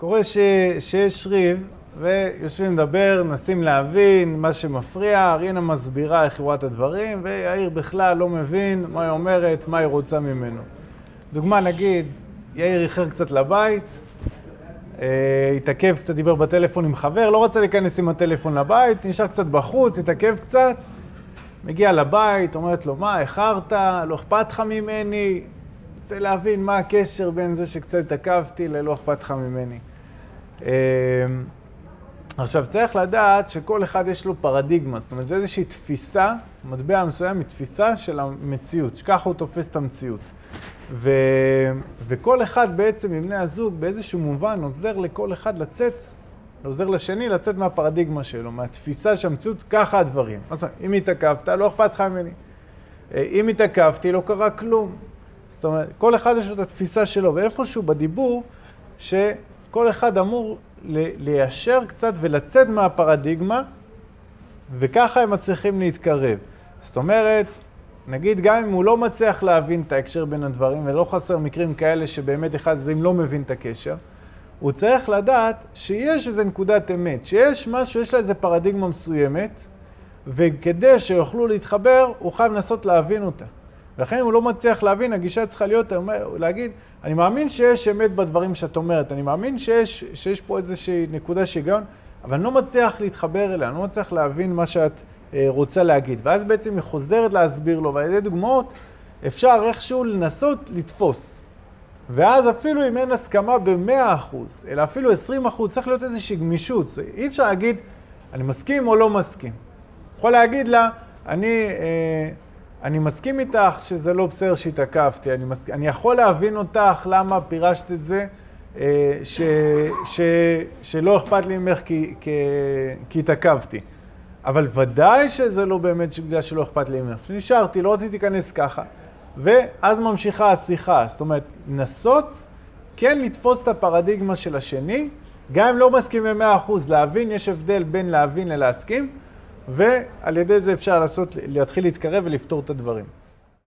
קורה ש... שיש ריב, ויושבים לדבר, מנסים להבין מה שמפריע, רינה מסבירה איך היא רואה את הדברים, ויאיר בכלל לא מבין מה היא אומרת, מה היא רוצה ממנו. דוגמה, נגיד, יאיר איחר קצת לבית, אה, התעכב קצת, דיבר בטלפון עם חבר, לא רצה להיכנס עם הטלפון לבית, נשאר קצת בחוץ, התעכב קצת, מגיע לבית, אומרת לו, מה, איחרת? לא אכפת לך ממני? רוצה להבין מה הקשר בין זה שקצת התעכבתי ללא אכפת לך ממני. אה, עכשיו, צריך לדעת שכל אחד יש לו פרדיגמה, זאת אומרת, זה איזושהי תפיסה, מטבע מסוים מתפיסה של המציאות, שככה הוא תופס את המציאות. ו... וכל אחד בעצם מבני הזוג באיזשהו מובן עוזר לכל אחד לצאת, עוזר לשני לצאת מהפרדיגמה שלו, מהתפיסה שהמציאות, ככה הדברים. אז אם התעכבת, לא אכפת לך ממני. אה, אם התעכבתי, לא קרה כלום. זאת אומרת, כל אחד יש לו את התפיסה שלו, ואיפשהו בדיבור, שכל אחד אמור ליישר קצת ולצאת מהפרדיגמה, וככה הם מצליחים להתקרב. זאת אומרת, נגיד גם אם הוא לא מצליח להבין את ההקשר בין הדברים, ולא חסר מקרים כאלה שבאמת אחד הצדדים לא מבין את הקשר, הוא צריך לדעת שיש איזו נקודת אמת, שיש משהו, יש לה איזו פרדיגמה מסוימת, וכדי שיוכלו להתחבר, הוא חייב לנסות להבין אותה. ולכן אם הוא לא מצליח להבין, הגישה צריכה להיות, להגיד, אני מאמין שיש אמת בדברים שאת אומרת, אני מאמין שיש, שיש פה איזושהי נקודה של היגיון, אבל אני לא מצליח להתחבר אליה, אני לא מצליח להבין מה שאת אה, רוצה להגיד. ואז בעצם היא חוזרת להסביר לו, ועל ידי דוגמאות אפשר איכשהו לנסות לתפוס. ואז אפילו אם אין הסכמה ב-100%, אלא אפילו 20%, צריך להיות איזושהי גמישות. אי אפשר להגיד, אני מסכים או לא מסכים. יכול להגיד לה, אני... אה, אני מסכים איתך שזה לא בסדר שהתעכבתי, אני, מס... אני יכול להבין אותך למה פירשת את זה, אה, ש... ש... שלא אכפת לי ממך כי, כי... כי התעכבתי. אבל ודאי שזה לא באמת בגלל שלא אכפת לי ממך. כשנשארתי, לא רציתי להיכנס ככה. ואז ממשיכה השיחה. זאת אומרת, לנסות כן לתפוס את הפרדיגמה של השני, גם אם לא במאה אחוז, להבין, יש הבדל בין להבין ללהסכים. ועל ידי זה אפשר לעשות, להתחיל להתקרב ולפתור את הדברים.